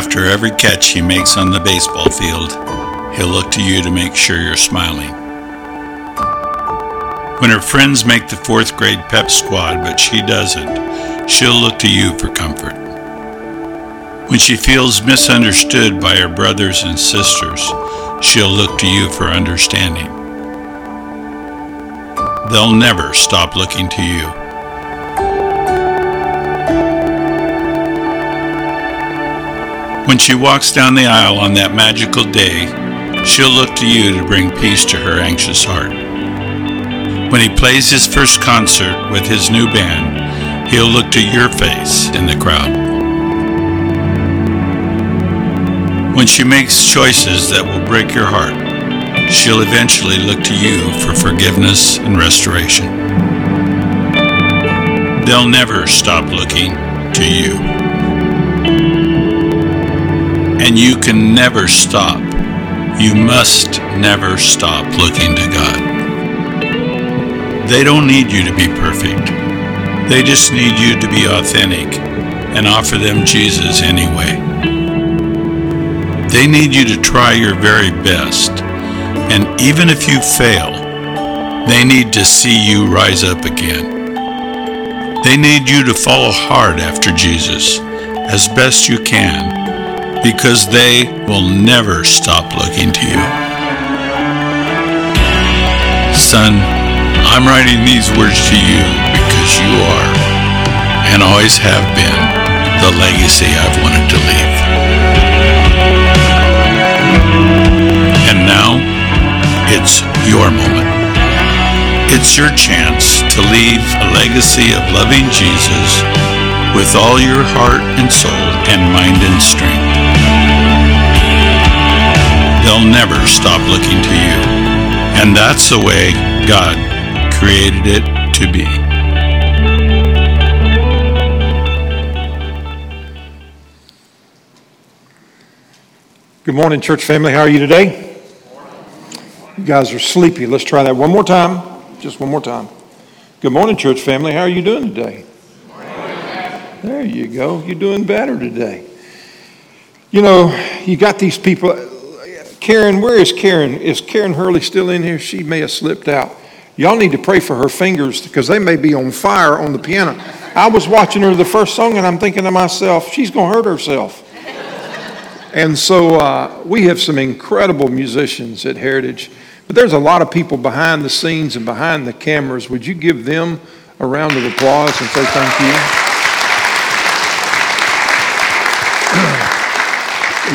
After every catch he makes on the baseball field, he'll look to you to make sure you're smiling. When her friends make the fourth grade pep squad, but she doesn't, she'll look to you for comfort. When she feels misunderstood by her brothers and sisters, she'll look to you for understanding. They'll never stop looking to you. When she walks down the aisle on that magical day, she'll look to you to bring peace to her anxious heart. When he plays his first concert with his new band, he'll look to your face in the crowd. When she makes choices that will break your heart, she'll eventually look to you for forgiveness and restoration. They'll never stop looking to you. And you can never stop. You must never stop looking to God. They don't need you to be perfect. They just need you to be authentic and offer them Jesus anyway. They need you to try your very best. And even if you fail, they need to see you rise up again. They need you to follow hard after Jesus as best you can because they will never stop looking to you. Son, I'm writing these words to you because you are and always have been the legacy I've wanted to leave. And now, it's your moment. It's your chance to leave a legacy of loving Jesus with all your heart and soul and mind and strength. They'll never stop looking to you. And that's the way God created it to be. Good morning, church family. How are you today? You guys are sleepy. Let's try that one more time. Just one more time. Good morning, church family. How are you doing today? There you go. You're doing better today. You know, you got these people. Karen, where is Karen? Is Karen Hurley still in here? She may have slipped out. Y'all need to pray for her fingers because they may be on fire on the piano. I was watching her the first song and I'm thinking to myself, she's going to hurt herself. And so uh, we have some incredible musicians at Heritage, but there's a lot of people behind the scenes and behind the cameras. Would you give them a round of applause and say thank you?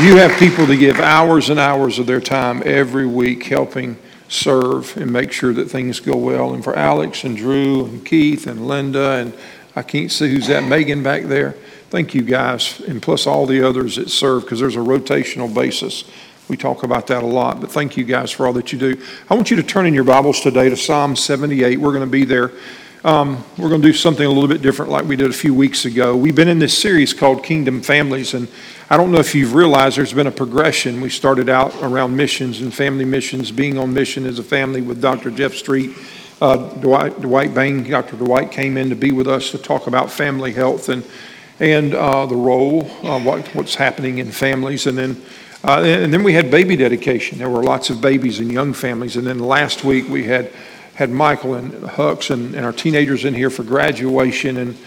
you have people that give hours and hours of their time every week helping serve and make sure that things go well. And for Alex and Drew and Keith and Linda and I can't see who's that, Megan back there. Thank you guys, and plus all the others that serve, because there's a rotational basis. We talk about that a lot, but thank you guys for all that you do. I want you to turn in your Bibles today to Psalm 78. We're going to be there. Um, we're going to do something a little bit different like we did a few weeks ago. We've been in this series called Kingdom Families, and I don't know if you've realized there's been a progression. We started out around missions and family missions, being on mission as a family with Dr. Jeff Street. Uh, Dwight, Dwight Bain, Dr. Dwight came in to be with us to talk about family health and and uh, the role, uh, what, what's happening in families. And then, uh, and then we had baby dedication. There were lots of babies and young families. And then last week we had, had Michael and Hux and, and our teenagers in here for graduation. And,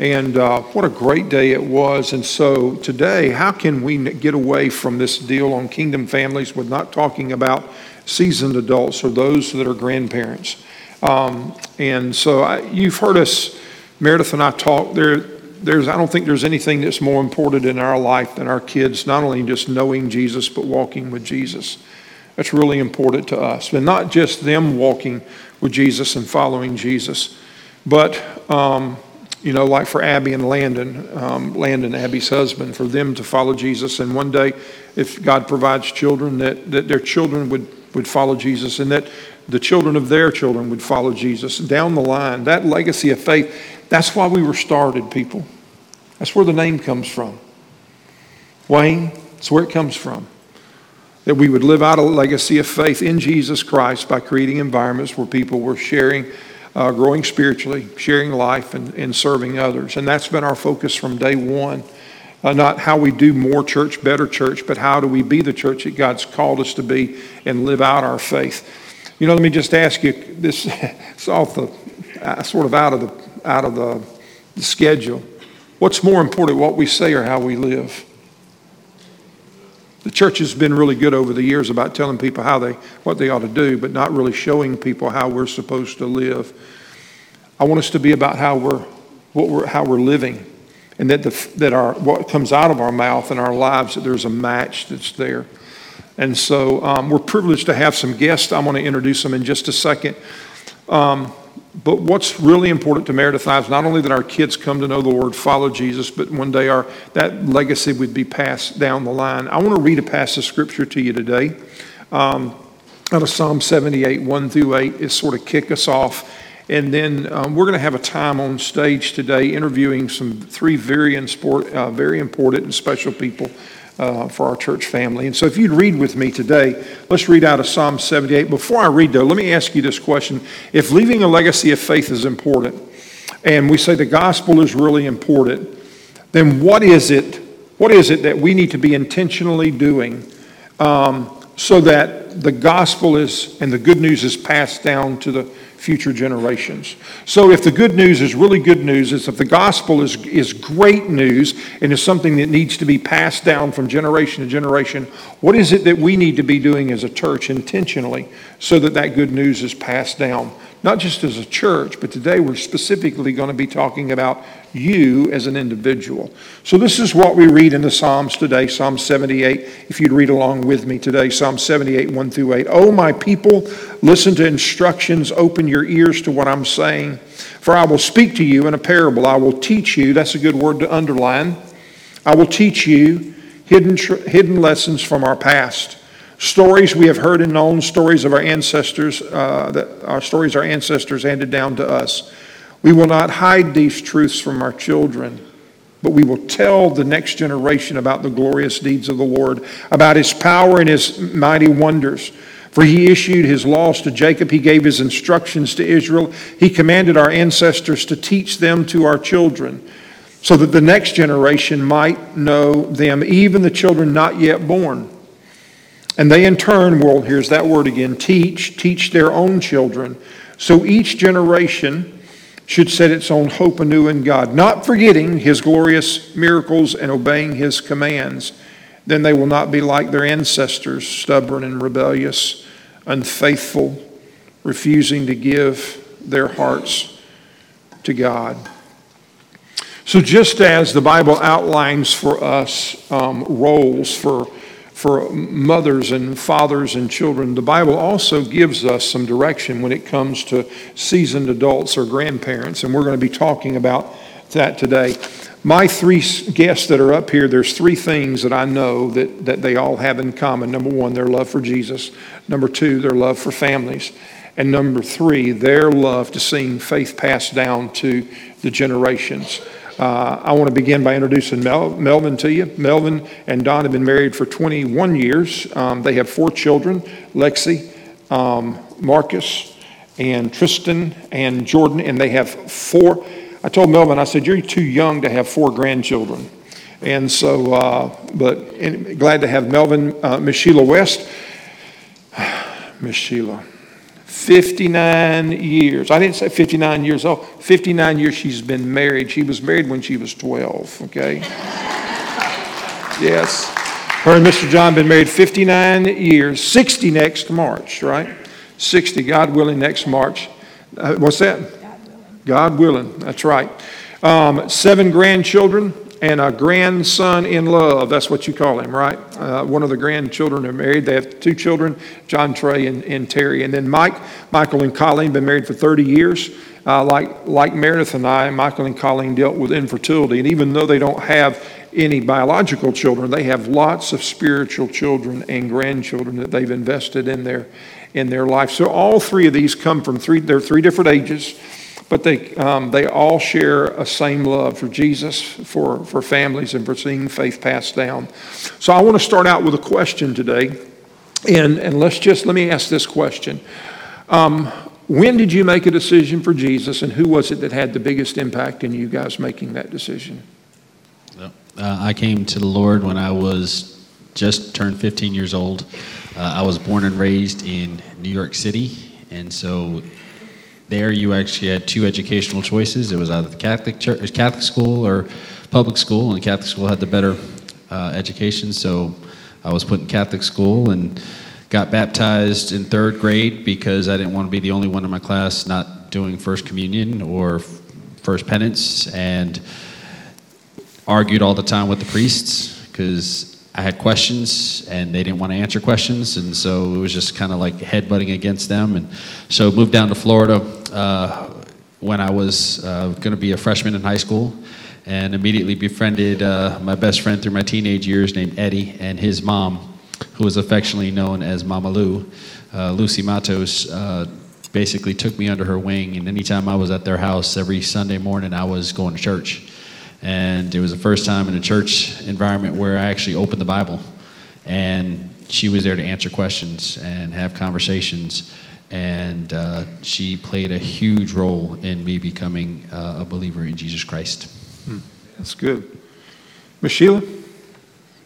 and uh, what a great day it was. And so today, how can we get away from this deal on kingdom families with not talking about seasoned adults or those that are grandparents? Um, and so I, you've heard us, Meredith and I talk there there's, I don't think there's anything that's more important in our life than our kids not only just knowing Jesus, but walking with Jesus. That's really important to us. And not just them walking with Jesus and following Jesus, but, um, you know, like for Abby and Landon, um, Landon, Abby's husband, for them to follow Jesus. And one day, if God provides children, that, that their children would, would follow Jesus and that the children of their children would follow Jesus. Down the line, that legacy of faith, that's why we were started, people. That's where the name comes from. Wayne, that's where it comes from. That we would live out a legacy of faith in Jesus Christ by creating environments where people were sharing, uh, growing spiritually, sharing life, and, and serving others. And that's been our focus from day one. Uh, not how we do more church, better church, but how do we be the church that God's called us to be and live out our faith. You know, let me just ask you this it's off the uh, sort of out of the out of the, the schedule. What's more important, what we say or how we live? The church has been really good over the years about telling people how they what they ought to do, but not really showing people how we're supposed to live. I want us to be about how we're what we're how we're living, and that the, that our what comes out of our mouth and our lives that there's a match that's there. And so um, we're privileged to have some guests. I'm going to introduce them in just a second. Um, but what's really important to Meredith and I is not only that our kids come to know the Lord, follow Jesus, but one day our that legacy would be passed down the line. I want to read a passage of scripture to you today. Um, out of Psalm 78, 1 through 8, is sort of kick us off. And then um, we're going to have a time on stage today interviewing some three very, uh, very important and special people uh, for our church family. And so, if you'd read with me today, let's read out of Psalm 78. Before I read, though, let me ask you this question. If leaving a legacy of faith is important, and we say the gospel is really important, then what is it? What is it that we need to be intentionally doing um, so that the gospel is and the good news is passed down to the future generations. So, if the good news is really good news, is if the gospel is, is great news and is something that needs to be passed down from generation to generation, what is it that we need to be doing as a church intentionally so that that good news is passed down? Not just as a church, but today we're specifically going to be talking about you as an individual. So, this is what we read in the Psalms today Psalm 78. If you'd read along with me today, Psalm 78, 1 through 8. Oh, my people, listen to instructions, open your ears to what I'm saying. For I will speak to you in a parable. I will teach you, that's a good word to underline. I will teach you hidden, hidden lessons from our past. Stories we have heard and known, stories of our ancestors, uh, that our stories our ancestors handed down to us. We will not hide these truths from our children, but we will tell the next generation about the glorious deeds of the Lord, about his power and his mighty wonders. For he issued his laws to Jacob, he gave his instructions to Israel, he commanded our ancestors to teach them to our children, so that the next generation might know them, even the children not yet born. And they in turn will, here's that word again, teach, teach their own children. So each generation should set its own hope anew in God, not forgetting his glorious miracles and obeying his commands. Then they will not be like their ancestors, stubborn and rebellious, unfaithful, refusing to give their hearts to God. So, just as the Bible outlines for us um, roles for for mothers and fathers and children, the Bible also gives us some direction when it comes to seasoned adults or grandparents, and we're going to be talking about that today. My three guests that are up here, there's three things that I know that, that they all have in common. Number one, their love for Jesus. Number two, their love for families. And number three, their love to seeing faith passed down to the generations. Uh, I want to begin by introducing Mel- Melvin to you. Melvin and Don have been married for 21 years. Um, they have four children Lexi, um, Marcus, and Tristan, and Jordan, and they have four. I told Melvin, I said, You're too young to have four grandchildren. And so, uh, but and glad to have Melvin, uh, Miss Sheila West. Miss Sheila. 59 years. I didn't say 59 years old. 59 years she's been married. She was married when she was 12, okay? yes. Her and Mr. John been married 59 years, 60 next March, right? 60, God willing, next March. Uh, what's that? God willing. God willing, that's right. Um, seven grandchildren, and a grandson in love. That's what you call him, right? Uh, one of the grandchildren are married. They have two children, John Trey and, and Terry. And then Mike, Michael and Colleen, been married for 30 years. Uh, like, like Meredith and I, Michael and Colleen dealt with infertility. And even though they don't have any biological children, they have lots of spiritual children and grandchildren that they've invested in their, in their life. So all three of these come from three, they're three different ages but they, um, they all share a same love for Jesus, for, for families, and for seeing faith passed down. So I want to start out with a question today. And, and let's just, let me ask this question. Um, when did you make a decision for Jesus, and who was it that had the biggest impact in you guys making that decision? Uh, I came to the Lord when I was just turned 15 years old. Uh, I was born and raised in New York City, and so there you actually had two educational choices. It was either the Catholic church, Catholic school or public school, and Catholic school had the better uh, education. So I was put in Catholic school and got baptized in third grade because I didn't want to be the only one in my class not doing First Communion or First Penance, and argued all the time with the priests because I had questions and they didn't want to answer questions, and so it was just kind of like headbutting against them. And so moved down to Florida uh, when I was uh, going to be a freshman in high school, and immediately befriended uh, my best friend through my teenage years named Eddie and his mom, who was affectionately known as Mama Lou. Uh, Lucy Matos uh, basically took me under her wing, and anytime I was at their house every Sunday morning, I was going to church. And it was the first time in a church environment where I actually opened the Bible. And she was there to answer questions and have conversations. And uh, she played a huge role in me becoming uh, a believer in Jesus Christ. Hmm. That's good. Miss Sheila?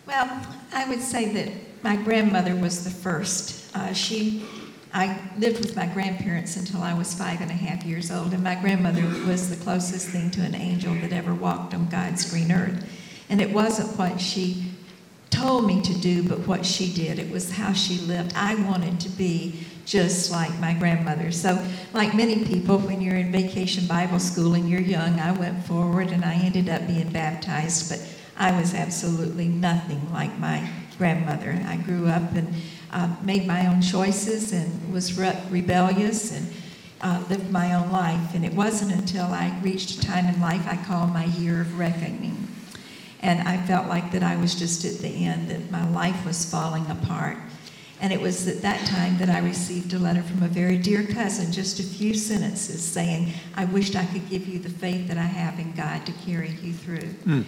Well, I would say that my grandmother was the first. Uh, she I lived with my grandparents until I was five and a half years old, and my grandmother was the closest thing to an angel that ever walked on God's green earth. And it wasn't what she told me to do, but what she did. It was how she lived. I wanted to be just like my grandmother. So, like many people, when you're in vacation Bible school and you're young, I went forward and I ended up being baptized, but I was absolutely nothing like my grandmother. I grew up and uh, made my own choices and was re- rebellious and uh, lived my own life. And it wasn't until I reached a time in life I call my year of reckoning. And I felt like that I was just at the end, that my life was falling apart. And it was at that time that I received a letter from a very dear cousin, just a few sentences saying, I wished I could give you the faith that I have in God to carry you through. Mm.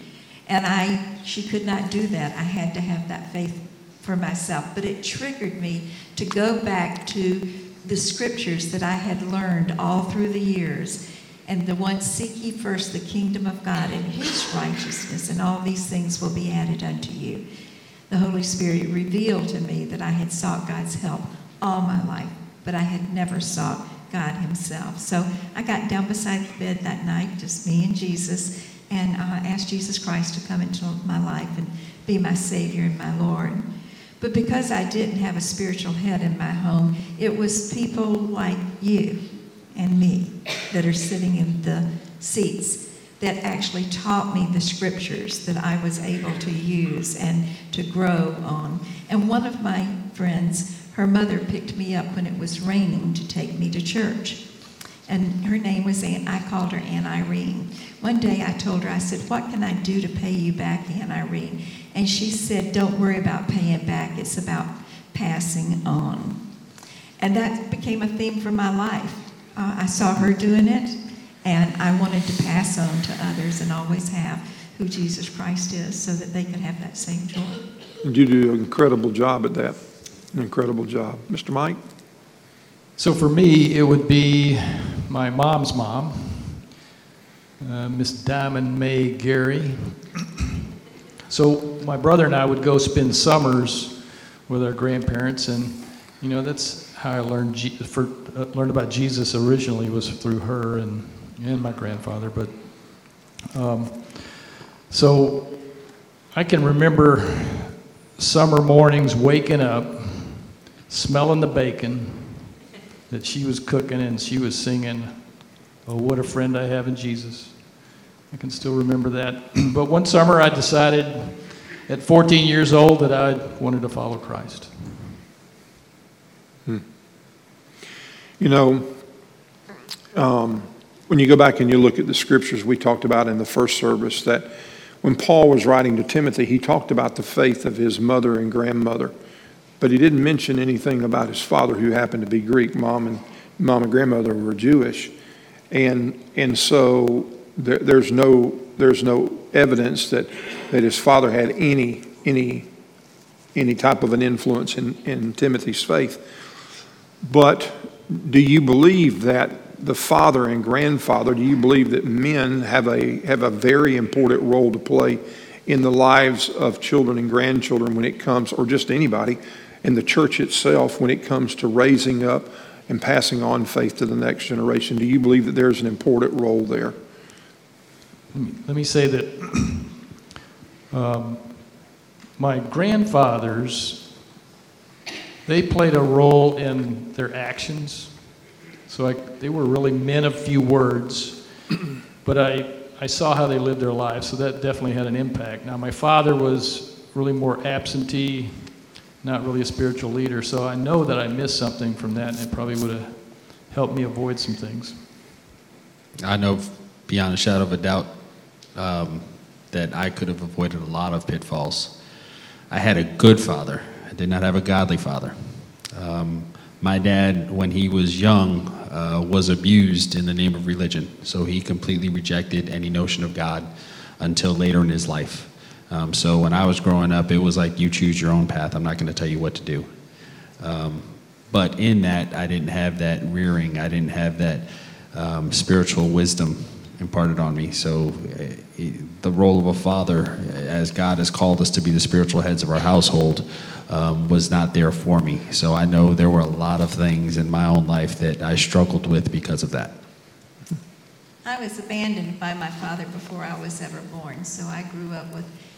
And I, she could not do that. I had to have that faith for myself, but it triggered me to go back to the scriptures that I had learned all through the years. And the one, seek ye first the kingdom of God and his righteousness, and all these things will be added unto you. The Holy Spirit revealed to me that I had sought God's help all my life, but I had never sought God Himself. So I got down beside the bed that night, just me and Jesus, and I asked Jesus Christ to come into my life and be my Savior and my Lord. But because I didn't have a spiritual head in my home, it was people like you and me that are sitting in the seats that actually taught me the scriptures that I was able to use and to grow on. And one of my friends, her mother picked me up when it was raining to take me to church. And her name was Aunt, I called her Aunt Irene. One day I told her, I said, What can I do to pay you back, Aunt Irene? And she said, Don't worry about paying back, it's about passing on. And that became a theme for my life. Uh, I saw her doing it, and I wanted to pass on to others and always have who Jesus Christ is so that they can have that same joy. You do an incredible job at that. An incredible job. Mr. Mike? So for me, it would be my mom's mom, uh, Miss Diamond May Gary. So my brother and I would go spend summers with our grandparents, and you know that's how I learned G- for, uh, learned about Jesus originally was through her and and my grandfather. But um, so I can remember summer mornings waking up, smelling the bacon that she was cooking, and she was singing, "Oh, what a friend I have in Jesus." I can still remember that. but one summer I decided at 14 years old that I wanted to follow Christ. Hmm. You know, um, when you go back and you look at the scriptures we talked about in the first service, that when Paul was writing to Timothy, he talked about the faith of his mother and grandmother, but he didn't mention anything about his father, who happened to be Greek. Mom and mom and grandmother were Jewish, and and so there, there's no there's no evidence that, that his father had any any any type of an influence in, in Timothy's faith. But do you believe that the father and grandfather, do you believe that men have a, have a very important role to play in the lives of children and grandchildren when it comes, or just anybody, in the church itself when it comes to raising up and passing on faith to the next generation? Do you believe that there's an important role there? Let me, let me say that um, my grandfathers, they played a role in their actions. So I, they were really men of few words, but I, I saw how they lived their lives, so that definitely had an impact. Now, my father was really more absentee, not really a spiritual leader, so I know that I missed something from that, and it probably would have helped me avoid some things. I know beyond a shadow of a doubt um, that I could have avoided a lot of pitfalls. I had a good father, I did not have a godly father. Um, my dad, when he was young, uh, was abused in the name of religion, so he completely rejected any notion of God until later in his life. Um, so when I was growing up, it was like you choose your own path. I'm not going to tell you what to do. Um, but in that, I didn't have that rearing. I didn't have that um, spiritual wisdom imparted on me. So, uh, the role of a father, as God has called us to be the spiritual heads of our household, um, was not there for me. So, I know there were a lot of things in my own life that I struggled with because of that. I was abandoned by my father before I was ever born, so I grew up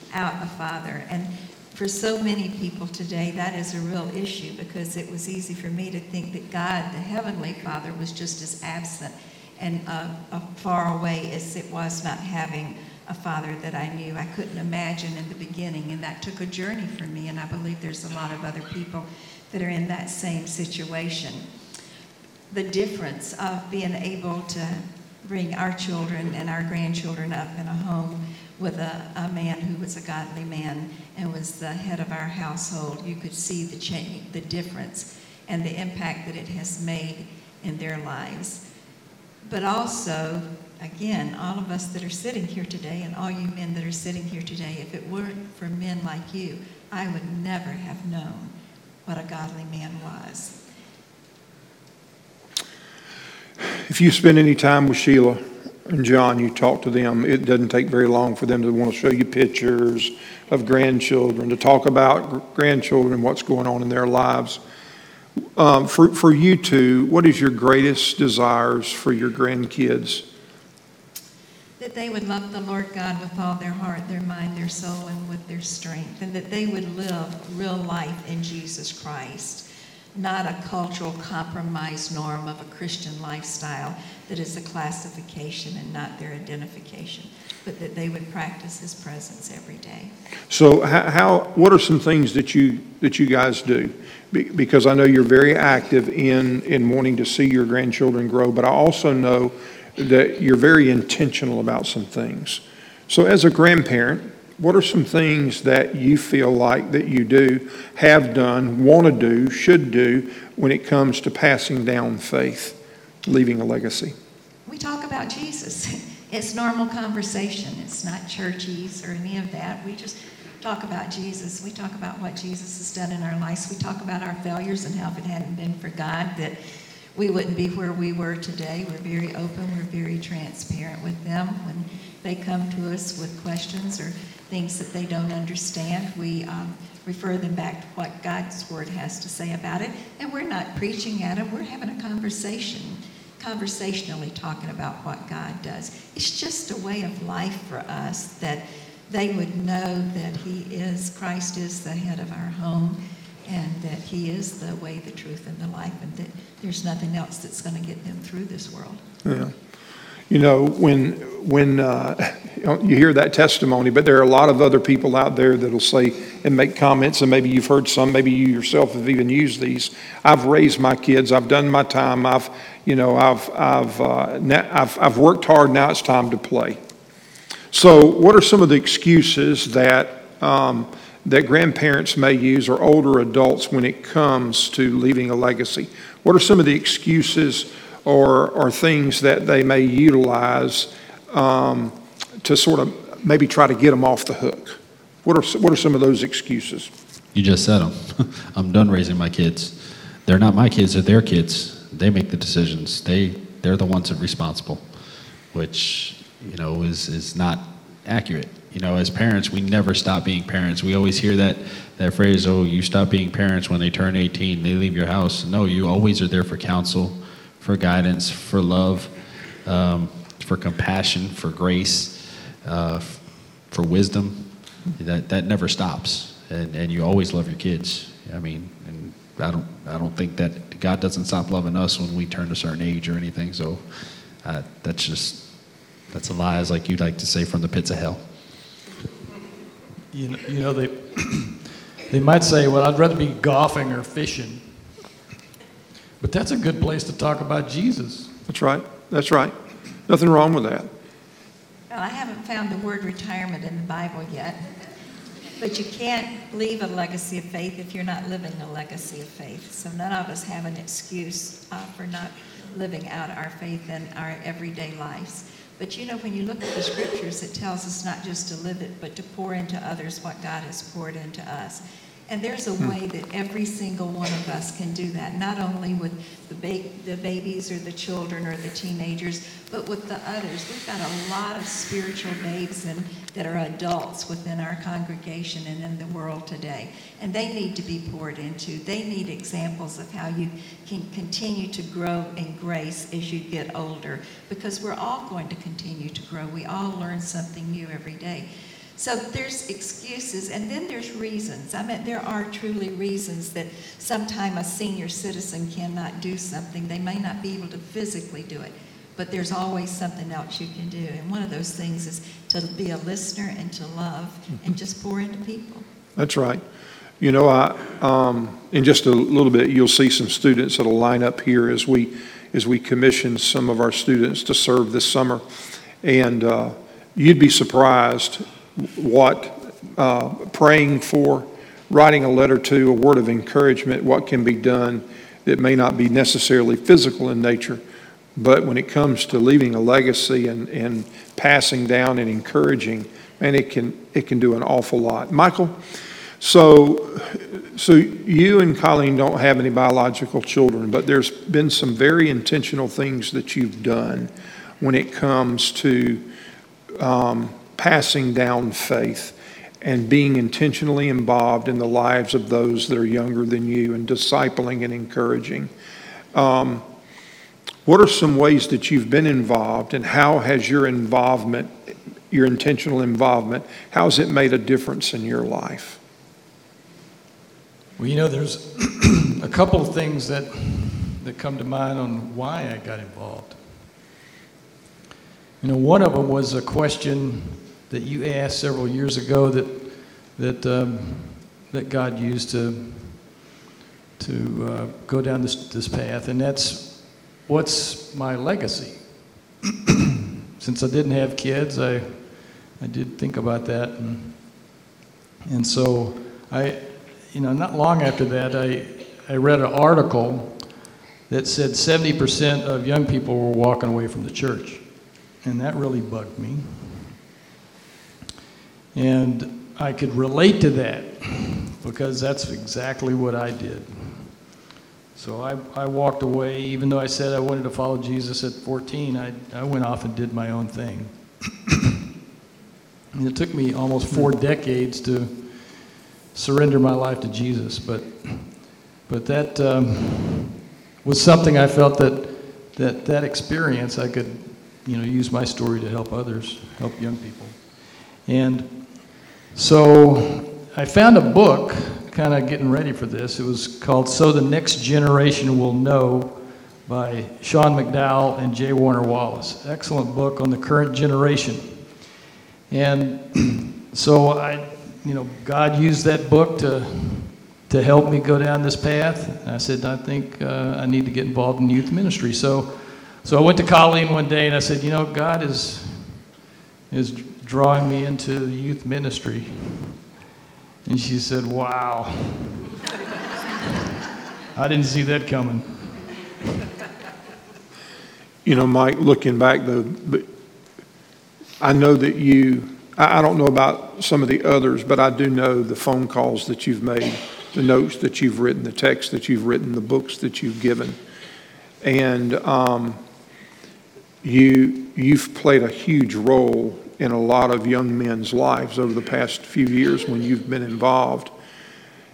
without a father. And for so many people today, that is a real issue because it was easy for me to think that God, the Heavenly Father, was just as absent and uh, uh, far away as it was not having a father that I knew. I couldn't imagine in the beginning, and that took a journey for me, and I believe there's a lot of other people that are in that same situation. The difference of being able to bring our children and our grandchildren up in a home with a, a man who was a godly man and was the head of our household, you could see the change, the difference, and the impact that it has made in their lives. But also, again, all of us that are sitting here today, and all you men that are sitting here today, if it weren't for men like you, I would never have known what a godly man was. If you spend any time with Sheila John, you talk to them, it doesn't take very long for them to want to show you pictures of grandchildren, to talk about grandchildren what's going on in their lives. Um, for, for you two, what is your greatest desires for your grandkids? That they would love the Lord God with all their heart, their mind, their soul, and with their strength, and that they would live real life in Jesus Christ, not a cultural compromise norm of a Christian lifestyle that is a classification and not their identification, but that they would practice His presence every day. So, how, how what are some things that you that you guys do? because I know you're very active in, in wanting to see your grandchildren grow, but I also know that you're very intentional about some things. So, as a grandparent, what are some things that you feel like that you do, have done, want to do, should do when it comes to passing down faith, leaving a legacy? We talk about Jesus. It's normal conversation. It's not churchies or any of that. We just talk about Jesus. We talk about what Jesus has done in our lives. We talk about our failures and how if it hadn't been for God that we wouldn't be where we were today. We're very open. We're very transparent with them. When they come to us with questions or things that they don't understand, we um, refer them back to what God's Word has to say about it. And we're not preaching at them. We're having a conversation conversationally talking about what God does. It's just a way of life for us that they would know that He is, Christ is the head of our home, and that He is the way, the truth, and the life, and that there's nothing else that's going to get them through this world. Yeah. You know, when when uh, you hear that testimony, but there are a lot of other people out there that'll say and make comments, and maybe you've heard some, maybe you yourself have even used these. I've raised my kids, I've done my time, I've you know, I've I've uh, I've, I've worked hard. Now it's time to play. So, what are some of the excuses that um, that grandparents may use or older adults when it comes to leaving a legacy? What are some of the excuses or, or things that they may utilize um, to sort of maybe try to get them off the hook? What are, what are some of those excuses? You just said them. I'm done raising my kids. They're not my kids, they're their kids. They make the decisions. They they're the ones that are responsible, which you know is is not accurate. You know, as parents, we never stop being parents. We always hear that that phrase, "Oh, you stop being parents when they turn 18, they leave your house." No, you always are there for counsel, for guidance, for love, um, for compassion, for grace, uh, for wisdom. That that never stops, and and you always love your kids. I mean, and I don't I don't think that God doesn't stop loving us when we turn a certain age or anything. So uh, that's just that's a lie, as like you'd like to say from the pits of hell. You know, you know they, they might say, well, I'd rather be golfing or fishing. But that's a good place to talk about Jesus. That's right. That's right. Nothing wrong with that. Well, I haven't found the word retirement in the Bible yet, but you can't leave a legacy of faith if you're not living a legacy of faith. So none of us have an excuse uh, for not living out our faith in our everyday lives. But you know, when you look at the scriptures, it tells us not just to live it, but to pour into others what God has poured into us. And there's a way that every single one of us can do that, not only with the, ba- the babies or the children or the teenagers, but with the others. We've got a lot of spiritual babes and, that are adults within our congregation and in the world today. And they need to be poured into. They need examples of how you can continue to grow in grace as you get older, because we're all going to continue to grow. We all learn something new every day. So there's excuses, and then there's reasons. I mean, there are truly reasons that sometime a senior citizen cannot do something. They may not be able to physically do it, but there's always something else you can do. And one of those things is to be a listener and to love and just pour into people. That's right. You know, I, um, in just a little bit, you'll see some students that'll line up here as we, as we commission some of our students to serve this summer. And uh, you'd be surprised what uh, praying for, writing a letter to, a word of encouragement, what can be done that may not be necessarily physical in nature, but when it comes to leaving a legacy and, and passing down and encouraging, man, it can, it can do an awful lot. Michael, so, so you and Colleen don't have any biological children, but there's been some very intentional things that you've done when it comes to um, passing down faith and being intentionally involved in the lives of those that are younger than you and discipling and encouraging. Um, what are some ways that you've been involved and how has your involvement, your intentional involvement, how has it made a difference in your life? Well, you know, there's a couple of things that, that come to mind on why I got involved. You know, one of them was a question that you asked several years ago that, that, um, that God used to, to uh, go down this, this path, and that's what's my legacy? Since I didn't have kids, I, I did think about that. And, and so I, you know, not long after that, I, I read an article that said 70% of young people were walking away from the church. And that really bugged me. And I could relate to that because that's exactly what I did. So I, I walked away, even though I said I wanted to follow Jesus at 14, I, I went off and did my own thing. and it took me almost four decades to surrender my life to Jesus, but, but that um, was something I felt that, that that experience I could you know, use my story to help others, help young people. And so I found a book kind of getting ready for this. It was called So the Next Generation Will Know by Sean McDowell and J. Warner Wallace. Excellent book on the current generation. And so I, you know, God used that book to to help me go down this path. And I said, I think uh, I need to get involved in youth ministry. So, so I went to Colleen one day and I said, you know, God is is drawing me into the youth ministry. And she said, Wow. I didn't see that coming. You know, Mike, looking back though, but I know that you, I don't know about some of the others, but I do know the phone calls that you've made, the notes that you've written, the texts that you've written, the books that you've given. And um, you, you've played a huge role in a lot of young men's lives over the past few years when you've been involved.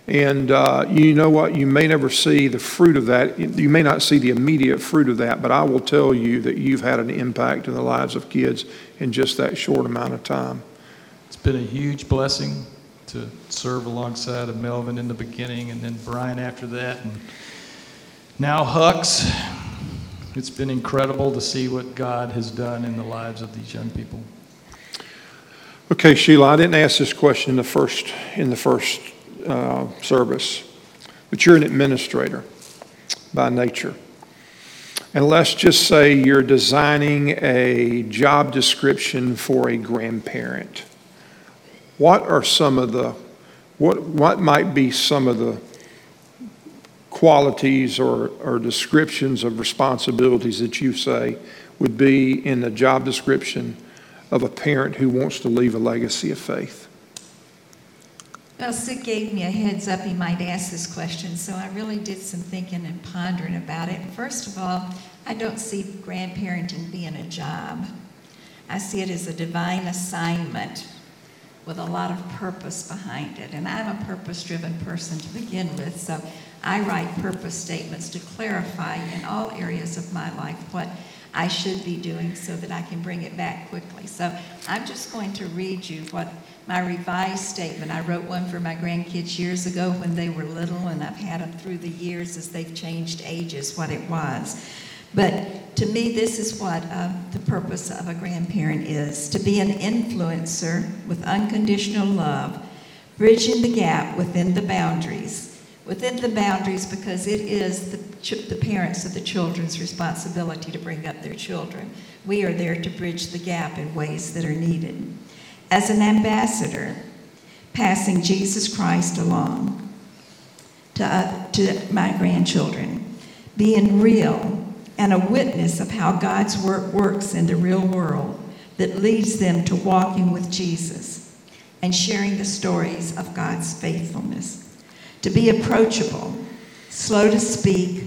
And uh, you know what? You may never see the fruit of that. You may not see the immediate fruit of that, but I will tell you that you've had an impact in the lives of kids in just that short amount of time. It's been a huge blessing to serve alongside of Melvin in the beginning and then Brian after that. And now Hux. It's been incredible to see what God has done in the lives of these young people. Okay, Sheila, I didn't ask this question in the first, in the first uh, service, but you're an administrator by nature. And let's just say you're designing a job description for a grandparent. What are some of the, what, what might be some of the qualities or, or descriptions of responsibilities that you say would be in the job description of a parent who wants to leave a legacy of faith? Well, Sid gave me a heads up he might ask this question, so I really did some thinking and pondering about it. First of all, I don't see grandparenting being a job. I see it as a divine assignment with a lot of purpose behind it. And I'm a purpose driven person to begin with, so I write purpose statements to clarify in all areas of my life what I should be doing so that I can bring it back quickly. So I'm just going to read you what my revised statement. I wrote one for my grandkids years ago when they were little, and I've had them through the years as they've changed ages, what it was. But to me, this is what uh, the purpose of a grandparent is to be an influencer with unconditional love, bridging the gap within the boundaries within the boundaries because it is the, ch- the parents of the children's responsibility to bring up their children. We are there to bridge the gap in ways that are needed. As an ambassador, passing Jesus Christ along to, uh, to my grandchildren, being real and a witness of how God's work works in the real world that leads them to walking with Jesus and sharing the stories of God's faithfulness to be approachable, slow to speak,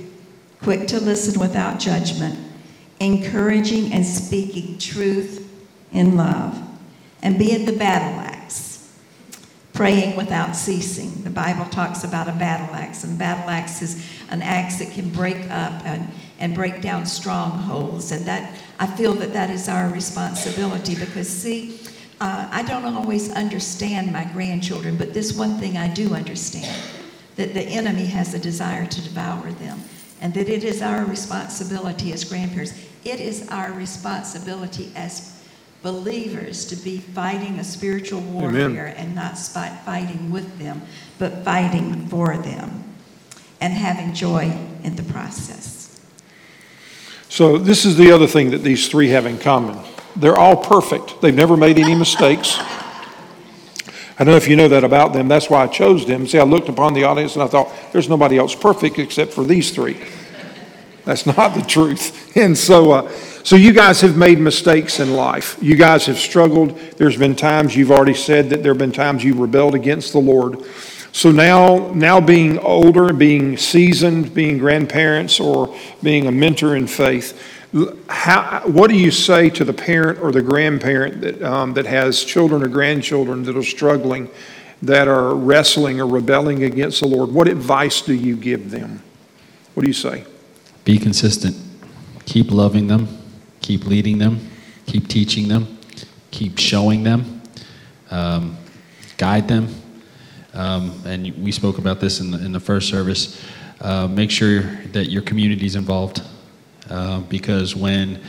quick to listen without judgment, encouraging and speaking truth in love, and being the battle axe, praying without ceasing. The Bible talks about a battle axe, and battle axe is an axe that can break up and, and break down strongholds. And that I feel that that is our responsibility because, see, uh, I don't always understand my grandchildren, but this one thing I do understand that the enemy has a desire to devour them, and that it is our responsibility as grandparents, it is our responsibility as believers to be fighting a spiritual warfare Amen. and not fighting with them, but fighting for them and having joy in the process. So, this is the other thing that these three have in common. They're all perfect. They've never made any mistakes. I don't know if you know that about them. That's why I chose them. See, I looked upon the audience and I thought, there's nobody else perfect except for these three. That's not the truth. And so, uh, so you guys have made mistakes in life. You guys have struggled. There's been times you've already said that there have been times you rebelled against the Lord. So now, now being older, being seasoned, being grandparents, or being a mentor in faith, how, what do you say to the parent or the grandparent that, um, that has children or grandchildren that are struggling, that are wrestling or rebelling against the Lord? What advice do you give them? What do you say? Be consistent. Keep loving them. Keep leading them. Keep teaching them. Keep showing them. Um, guide them. Um, and we spoke about this in the, in the first service. Uh, make sure that your community is involved. Uh, because when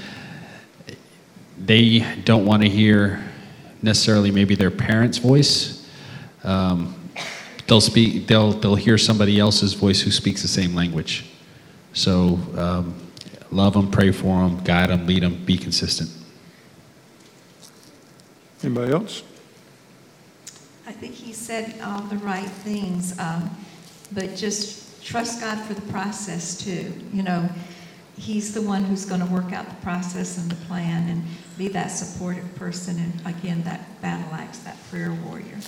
they don't want to hear necessarily maybe their parents' voice, um, they'll speak. They'll they'll hear somebody else's voice who speaks the same language. So um, love them, pray for them, guide them, lead them, be consistent. Anybody else? I think he said all the right things, um, but just trust God for the process too. You know, he's the one who's going to work out the process and the plan and be that supportive person and again that battle axe that prayer warrior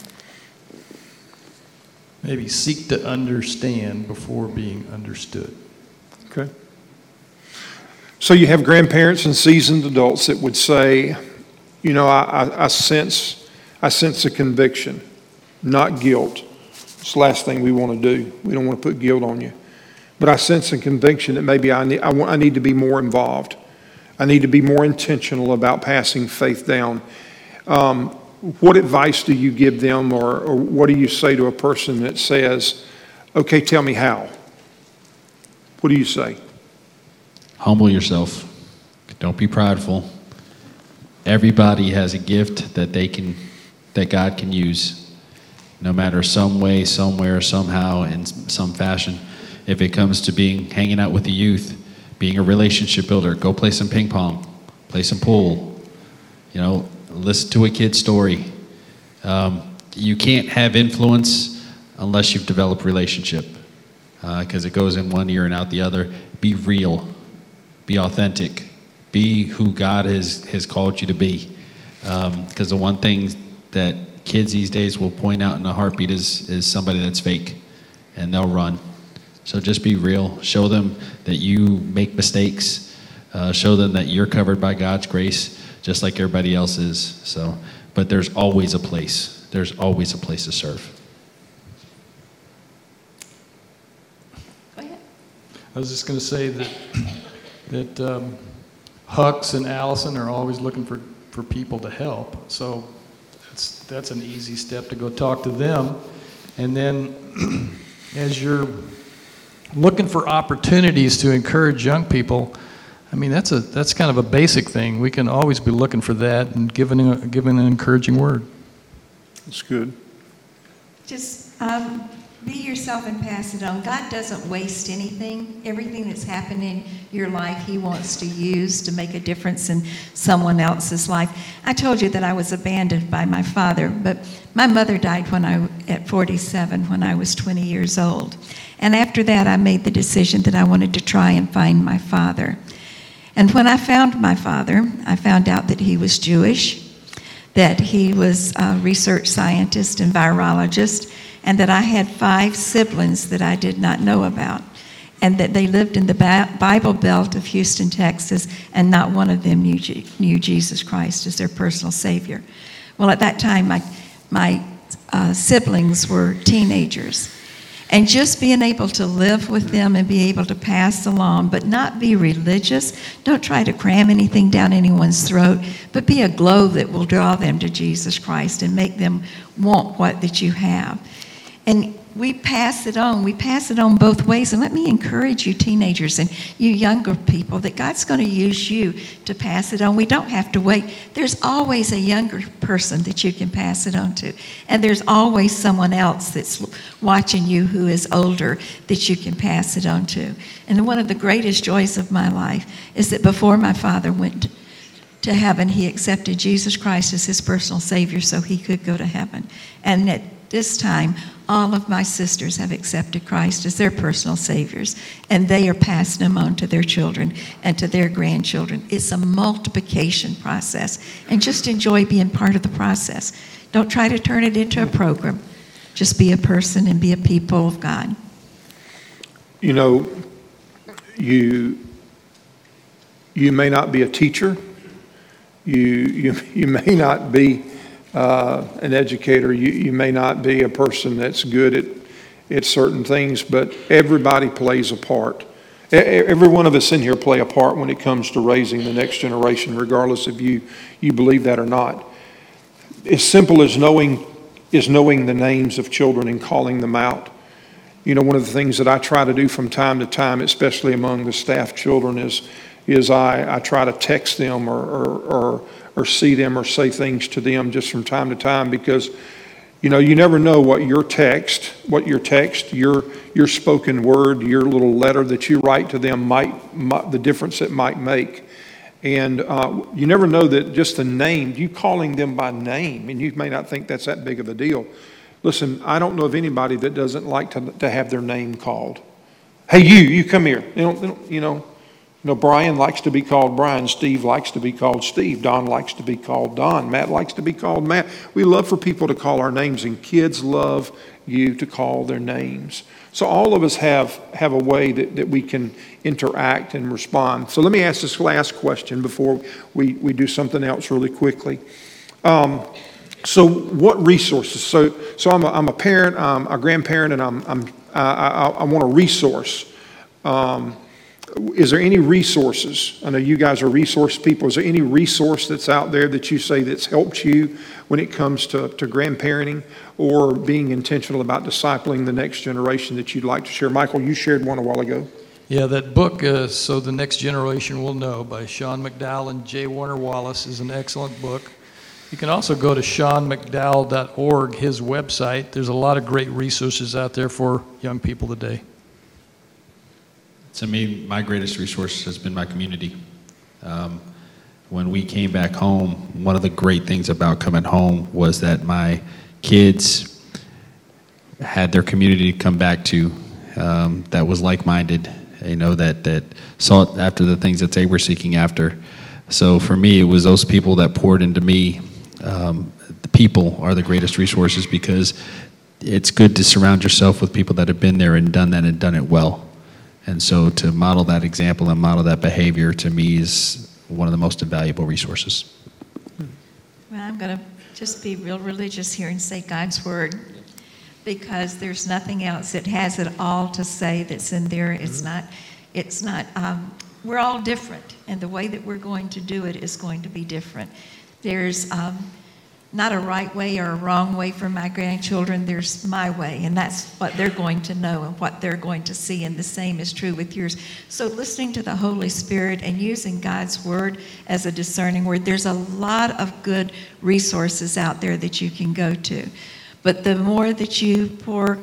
maybe seek to understand before being understood Okay. So you have grandparents and seasoned adults that would say, you know, I, I, I sense, I sense a conviction, not guilt. It's the last thing we want to do. We don't want to put guilt on you. But I sense a conviction that maybe I need, I, want, I need to be more involved. I need to be more intentional about passing faith down. Um, what advice do you give them, or, or what do you say to a person that says, okay, tell me how? What do you say? Humble yourself. Don't be prideful. Everybody has a gift that they can that God can use. No matter some way, somewhere, somehow, in some fashion. If it comes to being hanging out with the youth, being a relationship builder, go play some ping pong, play some pool. You know, listen to a kid's story. Um, you can't have influence unless you've developed relationship because uh, it goes in one ear and out the other. Be real, be authentic, be who God has, has called you to be. Because um, the one thing that kids these days will point out in a heartbeat is, is somebody that's fake and they'll run. So just be real. Show them that you make mistakes. Uh, show them that you're covered by God's grace, just like everybody else is. So, but there's always a place. There's always a place to serve. Go ahead. I was just going to say that, that um, Hux and Allison are always looking for, for people to help. So that's, that's an easy step to go talk to them. And then as you're looking for opportunities to encourage young people, I mean, that's, a, that's kind of a basic thing. We can always be looking for that and giving, a, giving an encouraging word. That's good. Just um, be yourself and pass it on. God doesn't waste anything. Everything that's happened in your life, He wants to use to make a difference in someone else's life. I told you that I was abandoned by my father, but my mother died when I at 47 when I was 20 years old. And after that, I made the decision that I wanted to try and find my father. And when I found my father, I found out that he was Jewish, that he was a research scientist and virologist, and that I had five siblings that I did not know about, and that they lived in the Bible Belt of Houston, Texas, and not one of them knew, knew Jesus Christ as their personal Savior. Well, at that time, my, my uh, siblings were teenagers. And just being able to live with them and be able to pass along, but not be religious. Don't try to cram anything down anyone's throat, but be a glow that will draw them to Jesus Christ and make them want what that you have. And we pass it on. We pass it on both ways. And let me encourage you, teenagers and you younger people, that God's going to use you to pass it on. We don't have to wait. There's always a younger person that you can pass it on to. And there's always someone else that's watching you who is older that you can pass it on to. And one of the greatest joys of my life is that before my father went to heaven, he accepted Jesus Christ as his personal Savior so he could go to heaven. And at this time, all of my sisters have accepted Christ as their personal saviors, and they are passing them on to their children and to their grandchildren. It's a multiplication process, and just enjoy being part of the process. Don't try to turn it into a program. Just be a person and be a people of God. You know, you you may not be a teacher. You you you may not be uh, an educator. You, you may not be a person that's good at, at certain things, but everybody plays a part. Every one of us in here play a part when it comes to raising the next generation, regardless if you, you believe that or not. As simple as knowing is knowing the names of children and calling them out. You know, one of the things that I try to do from time to time, especially among the staff children, is is I, I try to text them or, or, or or see them or say things to them just from time to time because you know you never know what your text what your text your your spoken word your little letter that you write to them might, might the difference it might make. And uh, you never know that just the name you calling them by name and you may not think that's that big of a deal. Listen i don't know of anybody that doesn't like to, to have their name called. Hey you you come here. Don't, you know You know, Brian likes to be called Brian. Steve likes to be called Steve. Don likes to be called Don. Matt likes to be called Matt. We love for people to call our names, and kids love you to call their names. So all of us have, have a way that, that we can interact and respond. So let me ask this last question before we, we do something else really quickly. Um, so what resources? So, so I'm, a, I'm a parent, I'm a grandparent, and I'm, I'm, I, I, I want a resource. Um, is there any resources? I know you guys are resource people. Is there any resource that's out there that you say that's helped you when it comes to, to grandparenting or being intentional about discipling the next generation that you'd like to share? Michael, you shared one a while ago. Yeah, that book, uh, So the Next Generation Will Know, by Sean McDowell and J. Warner Wallace, is an excellent book. You can also go to seanmcdowell.org, his website. There's a lot of great resources out there for young people today. To me, my greatest resource has been my community. Um, when we came back home, one of the great things about coming home was that my kids had their community to come back to um, that was like-minded, you know, that that sought after the things that they were seeking after. So for me, it was those people that poured into me. Um, the people are the greatest resources because it's good to surround yourself with people that have been there and done that and done it well. And so to model that example and model that behavior to me is one of the most invaluable resources. Well, I'm going to just be real religious here and say God's word because there's nothing else. It has it all to say that's in there. It's not, it's not, um, we're all different, and the way that we're going to do it is going to be different. There's um, not a right way or a wrong way for my grandchildren. There's my way, and that's what they're going to know and what they're going to see, and the same is true with yours. So, listening to the Holy Spirit and using God's Word as a discerning word, there's a lot of good resources out there that you can go to. But the more that you pour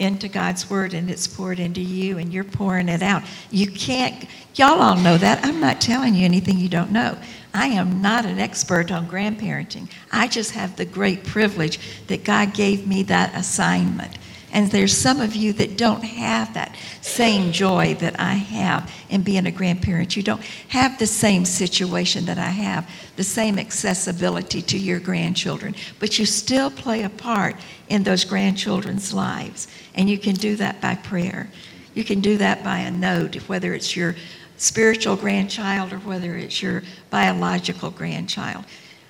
into God's Word and it's poured into you and you're pouring it out, you can't, y'all all know that. I'm not telling you anything you don't know. I am not an expert on grandparenting. I just have the great privilege that God gave me that assignment. And there's some of you that don't have that same joy that I have in being a grandparent. You don't have the same situation that I have, the same accessibility to your grandchildren, but you still play a part in those grandchildren's lives. And you can do that by prayer. You can do that by a note, whether it's your spiritual grandchild or whether it's your biological grandchild.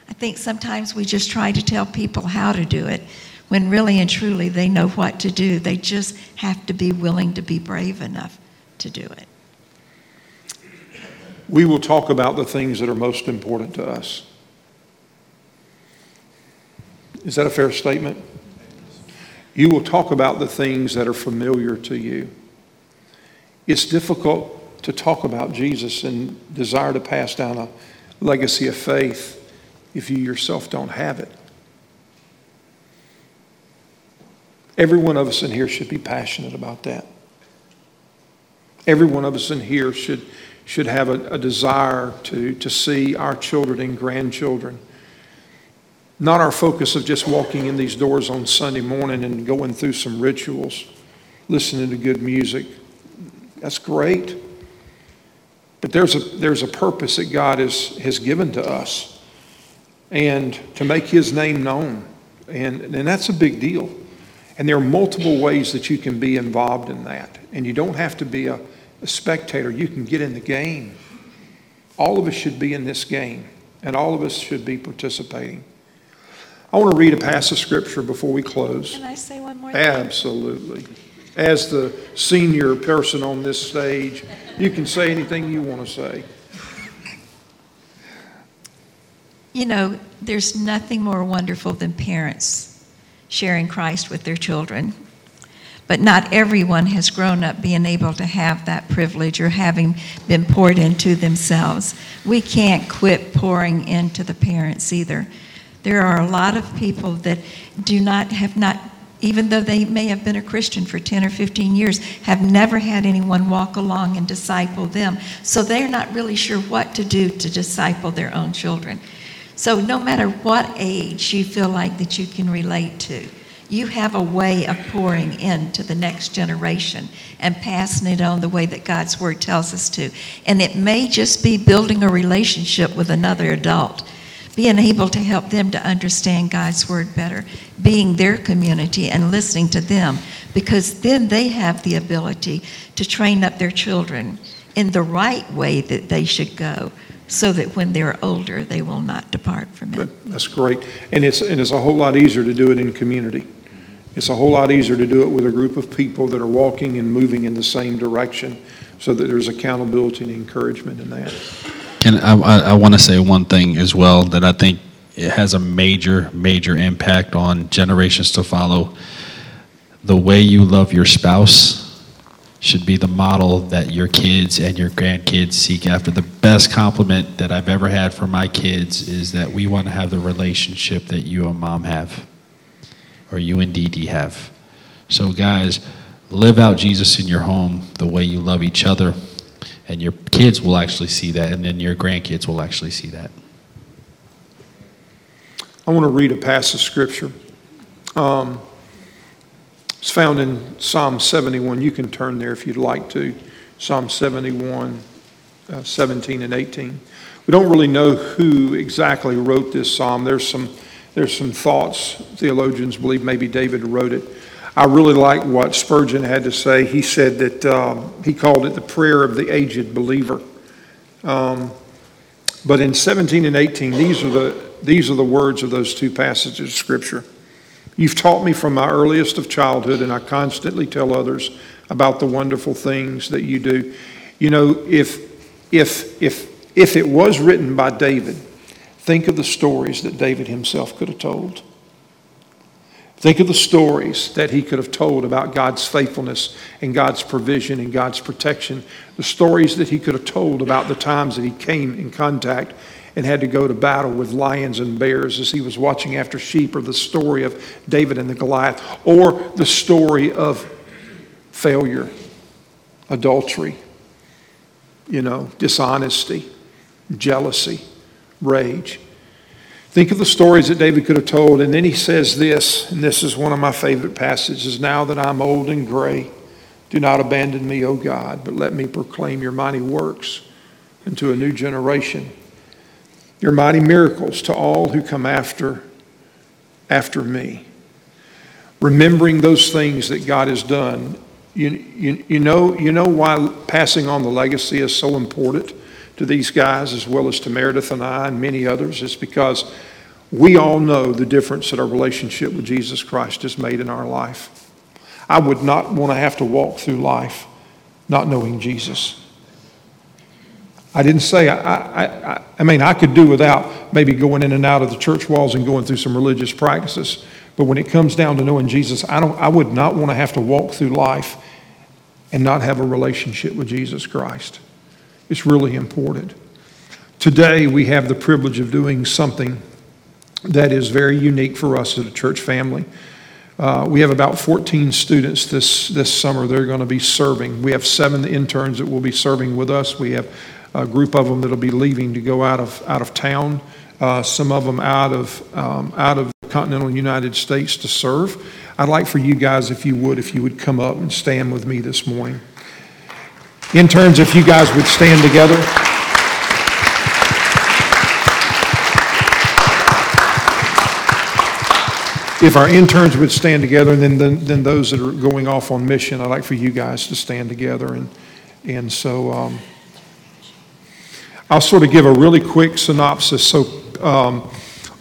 I think sometimes we just try to tell people how to do it when really and truly they know what to do. They just have to be willing to be brave enough to do it. We will talk about the things that are most important to us. Is that a fair statement? You will talk about the things that are familiar to you. It's difficult to talk about Jesus and desire to pass down a legacy of faith if you yourself don't have it. Every one of us in here should be passionate about that. Every one of us in here should, should have a, a desire to, to see our children and grandchildren. Not our focus of just walking in these doors on Sunday morning and going through some rituals, listening to good music. That's great. But there's a, there's a purpose that God has, has given to us and to make his name known. And, and that's a big deal. And there are multiple ways that you can be involved in that. And you don't have to be a, a spectator, you can get in the game. All of us should be in this game, and all of us should be participating. I want to read a passage of scripture before we close. Can I say one more thing? Absolutely. As the senior person on this stage, you can say anything you want to say. You know, there's nothing more wonderful than parents sharing Christ with their children. But not everyone has grown up being able to have that privilege or having been poured into themselves. We can't quit pouring into the parents either. There are a lot of people that do not have not even though they may have been a Christian for 10 or 15 years, have never had anyone walk along and disciple them. So they're not really sure what to do to disciple their own children. So no matter what age you feel like that you can relate to, you have a way of pouring into the next generation and passing it on the way that God's Word tells us to. And it may just be building a relationship with another adult, being able to help them to understand God's Word better, being their community and listening to them, because then they have the ability to train up their children in the right way that they should go so that when they're older, they will not depart from it. That's great. And it's, and it's a whole lot easier to do it in community. It's a whole lot easier to do it with a group of people that are walking and moving in the same direction so that there's accountability and encouragement in that. And I, I, I want to say one thing as well that I think it has a major, major impact on generations to follow. The way you love your spouse should be the model that your kids and your grandkids seek after. The best compliment that I've ever had for my kids is that we want to have the relationship that you and mom have, or you and Dee Dee have. So, guys, live out Jesus in your home the way you love each other, and your kids will actually see that, and then your grandkids will actually see that. I want to read a passage of scripture. Um, it's found in Psalm 71. You can turn there if you'd like to. Psalm 71, uh, 17 and 18. We don't really know who exactly wrote this psalm. There's some, there's some thoughts. Theologians believe maybe David wrote it. I really like what Spurgeon had to say. He said that um, he called it the prayer of the aged believer. Um, but in 17 and 18, these are the these are the words of those two passages of Scripture. You've taught me from my earliest of childhood, and I constantly tell others about the wonderful things that you do. You know, if, if, if, if it was written by David, think of the stories that David himself could have told. Think of the stories that he could have told about God's faithfulness and God's provision and God's protection. The stories that he could have told about the times that he came in contact and had to go to battle with lions and bears as he was watching after sheep, or the story of David and the Goliath, or the story of failure, adultery, you know, dishonesty, jealousy, rage. Think of the stories that David could have told. And then he says this, and this is one of my favorite passages Now that I'm old and gray, do not abandon me, O God, but let me proclaim your mighty works into a new generation your mighty miracles to all who come after after me. Remembering those things that God has done. You, you, you, know, you know why passing on the legacy is so important to these guys as well as to Meredith and I and many others? It's because we all know the difference that our relationship with Jesus Christ has made in our life. I would not want to have to walk through life not knowing Jesus. I didn't say, I, I, I, mean, I could do without maybe going in and out of the church walls and going through some religious practices. But when it comes down to knowing Jesus, I, don't, I would not want to have to walk through life and not have a relationship with Jesus Christ. It's really important. Today, we have the privilege of doing something that is very unique for us as a church family. Uh, we have about 14 students this, this summer. They're going to be serving. We have seven interns that will be serving with us. We have a group of them that'll be leaving to go out of out of town. Uh, some of them out of um, out of the continental United States to serve. I'd like for you guys, if you would, if you would come up and stand with me this morning. Interns, if you guys would stand together. If our interns would stand together, and then, then, then those that are going off on mission, I'd like for you guys to stand together. And, and so. Um, I'll sort of give a really quick synopsis. So, um,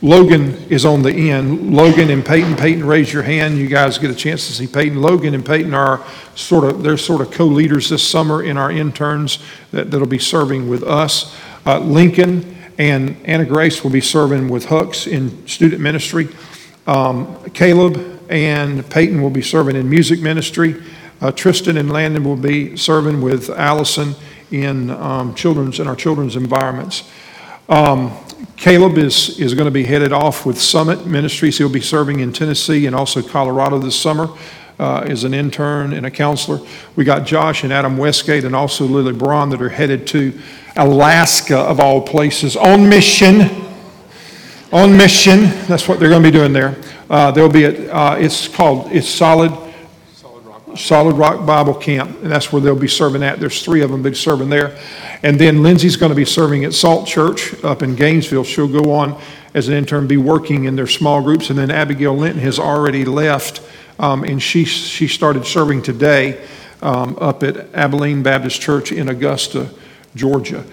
Logan is on the end. Logan and Peyton. Peyton, raise your hand. You guys get a chance to see Peyton. Logan and Peyton are sort of they're sort of co-leaders this summer in our interns that, that'll be serving with us. Uh, Lincoln and Anna Grace will be serving with Hooks in student ministry. Um, Caleb and Peyton will be serving in music ministry. Uh, Tristan and Landon will be serving with Allison in um, children's in our children's environments. Um, Caleb is, is going to be headed off with Summit Ministries. He'll be serving in Tennessee and also Colorado this summer uh, as an intern and a counselor. We got Josh and Adam Westgate and also Lily Braun that are headed to Alaska, of all places, on mission. On mission, that's what they're going to be doing there. Uh, There'll be, a- uh, it's called, it's Solid, Solid Rock Bible Camp, and that's where they'll be serving at. There's three of them be serving there. And then Lindsay's going to be serving at Salt Church up in Gainesville. She'll go on as an intern, be working in their small groups. And then Abigail Linton has already left, um, and she, she started serving today um, up at Abilene Baptist Church in Augusta, Georgia.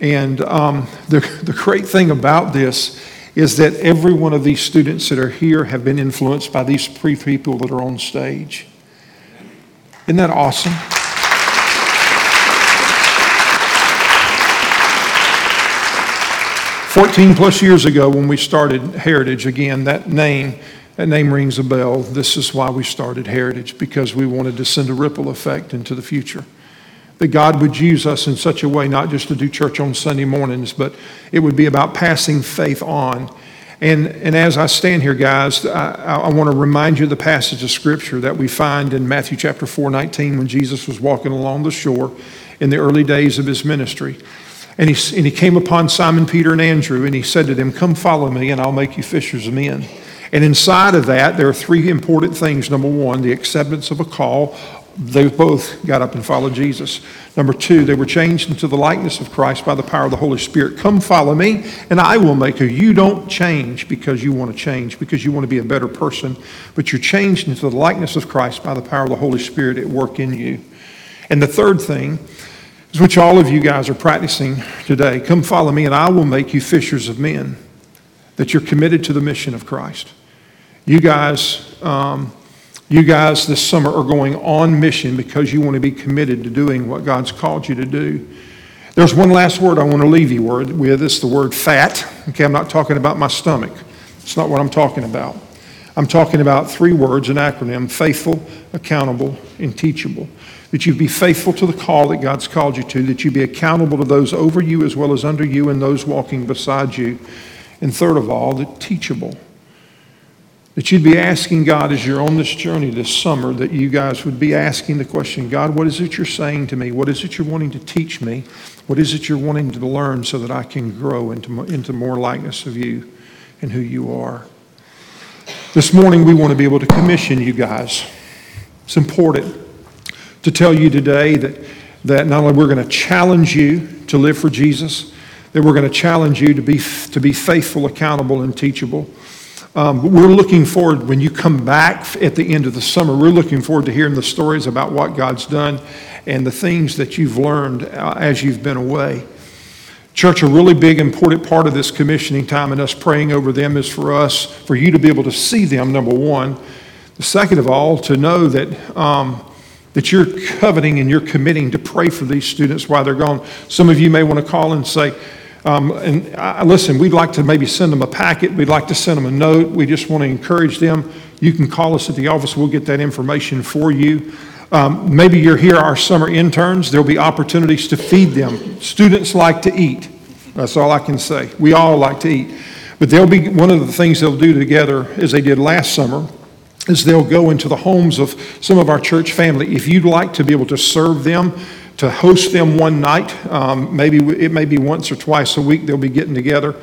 And um, the, the great thing about this is that every one of these students that are here have been influenced by these three people that are on stage. Isn't that awesome? Fourteen plus years ago, when we started Heritage, again, that name, that name rings a bell. This is why we started Heritage, because we wanted to send a ripple effect into the future. That God would use us in such a way, not just to do church on Sunday mornings, but it would be about passing faith on. And, and as I stand here, guys, I, I want to remind you of the passage of Scripture that we find in Matthew chapter 4, 19, when Jesus was walking along the shore in the early days of his ministry. And he, and he came upon Simon Peter and Andrew, and he said to them, Come follow me, and I'll make you fishers of men. And inside of that, there are three important things. Number one, the acceptance of a call. They both got up and followed Jesus. Number two, they were changed into the likeness of Christ by the power of the Holy Spirit. Come follow me, and I will make you. You don't change because you want to change, because you want to be a better person, but you're changed into the likeness of Christ by the power of the Holy Spirit at work in you. And the third thing is which all of you guys are practicing today. Come follow me, and I will make you fishers of men. That you're committed to the mission of Christ. You guys, um, you guys this summer are going on mission because you want to be committed to doing what God's called you to do. There's one last word I want to leave you with. It's the word fat. Okay, I'm not talking about my stomach. It's not what I'm talking about. I'm talking about three words, an acronym faithful, accountable, and teachable that you be faithful to the call that God's called you to, that you be accountable to those over you as well as under you and those walking beside you. And third of all, that teachable. That you'd be asking God as you're on this journey this summer, that you guys would be asking the question God, what is it you're saying to me? What is it you're wanting to teach me? What is it you're wanting to learn so that I can grow into, into more likeness of you and who you are? This morning, we want to be able to commission you guys. It's important to tell you today that, that not only we're going to challenge you to live for Jesus, that we're going to challenge you to be, to be faithful, accountable, and teachable. Um, we're looking forward, when you come back at the end of the summer, we're looking forward to hearing the stories about what God's done and the things that you've learned uh, as you've been away. Church, a really big, important part of this commissioning time and us praying over them is for us, for you to be able to see them, number one. The second of all, to know that um, that you're coveting and you're committing to pray for these students while they're gone. Some of you may want to call and say, um, and I, listen, we'd like to maybe send them a packet. We'd like to send them a note. We just want to encourage them. You can call us at the office. We'll get that information for you. Um, maybe you're here, our summer interns. There'll be opportunities to feed them. Students like to eat. That's all I can say. We all like to eat. But they'll be one of the things they'll do together, as they did last summer, is they'll go into the homes of some of our church family. If you'd like to be able to serve them, to host them one night, um, maybe it may be once or twice a week they'll be getting together.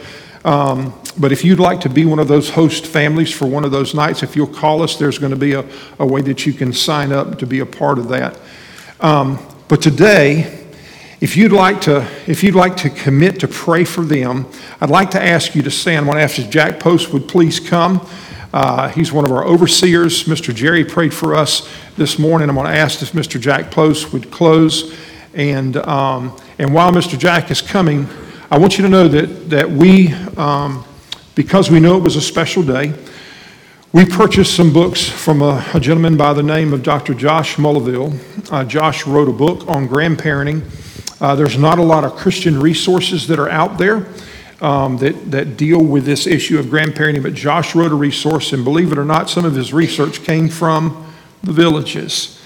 Um, but if you'd like to be one of those host families for one of those nights, if you'll call us, there's going to be a, a way that you can sign up to be a part of that. Um, but today, if you'd like to, if you'd like to commit to pray for them, I'd like to ask you to stand. I want to ask Jack Post would please come. Uh, he's one of our overseers. Mr. Jerry prayed for us this morning. I'm going to ask if Mr. Jack Post would close. And, um, and while Mr. Jack is coming, I want you to know that, that we, um, because we know it was a special day, we purchased some books from a, a gentleman by the name of Dr. Josh Mulvihill. Uh, Josh wrote a book on grandparenting. Uh, there's not a lot of Christian resources that are out there um, that, that deal with this issue of grandparenting. But Josh wrote a resource, and believe it or not, some of his research came from the villages.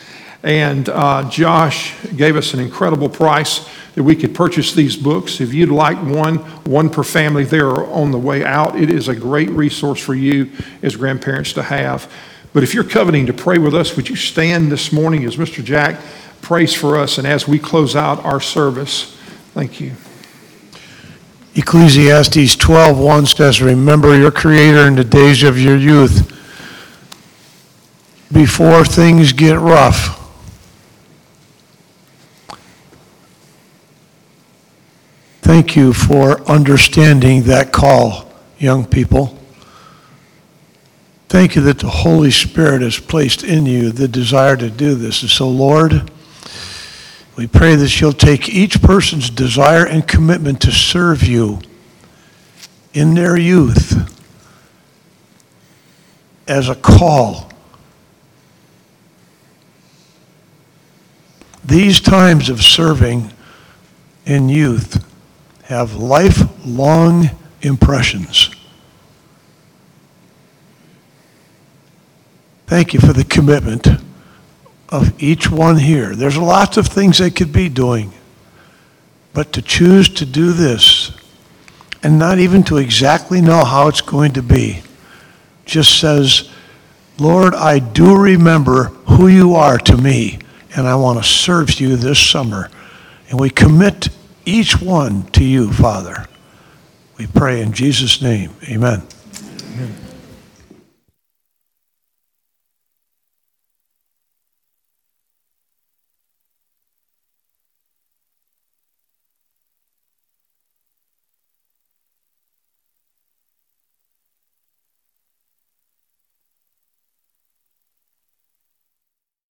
And uh, Josh gave us an incredible price that we could purchase these books. If you'd like one, one per family, they're on the way out. It is a great resource for you as grandparents to have. But if you're coveting to pray with us, would you stand this morning as Mr. Jack prays for us and as we close out our service? Thank you. Ecclesiastes 12:1 says, "Remember your Creator in the days of your youth, before things get rough." Thank you for understanding that call, young people. Thank you that the Holy Spirit has placed in you the desire to do this. And so, Lord, we pray that you'll take each person's desire and commitment to serve you in their youth as a call. These times of serving in youth have lifelong impressions. Thank you for the commitment of each one here. There's lots of things they could be doing, but to choose to do this and not even to exactly know how it's going to be just says, Lord, I do remember who you are to me, and I want to serve you this summer. And we commit each one to you, Father. We pray in Jesus' name. Amen. Amen.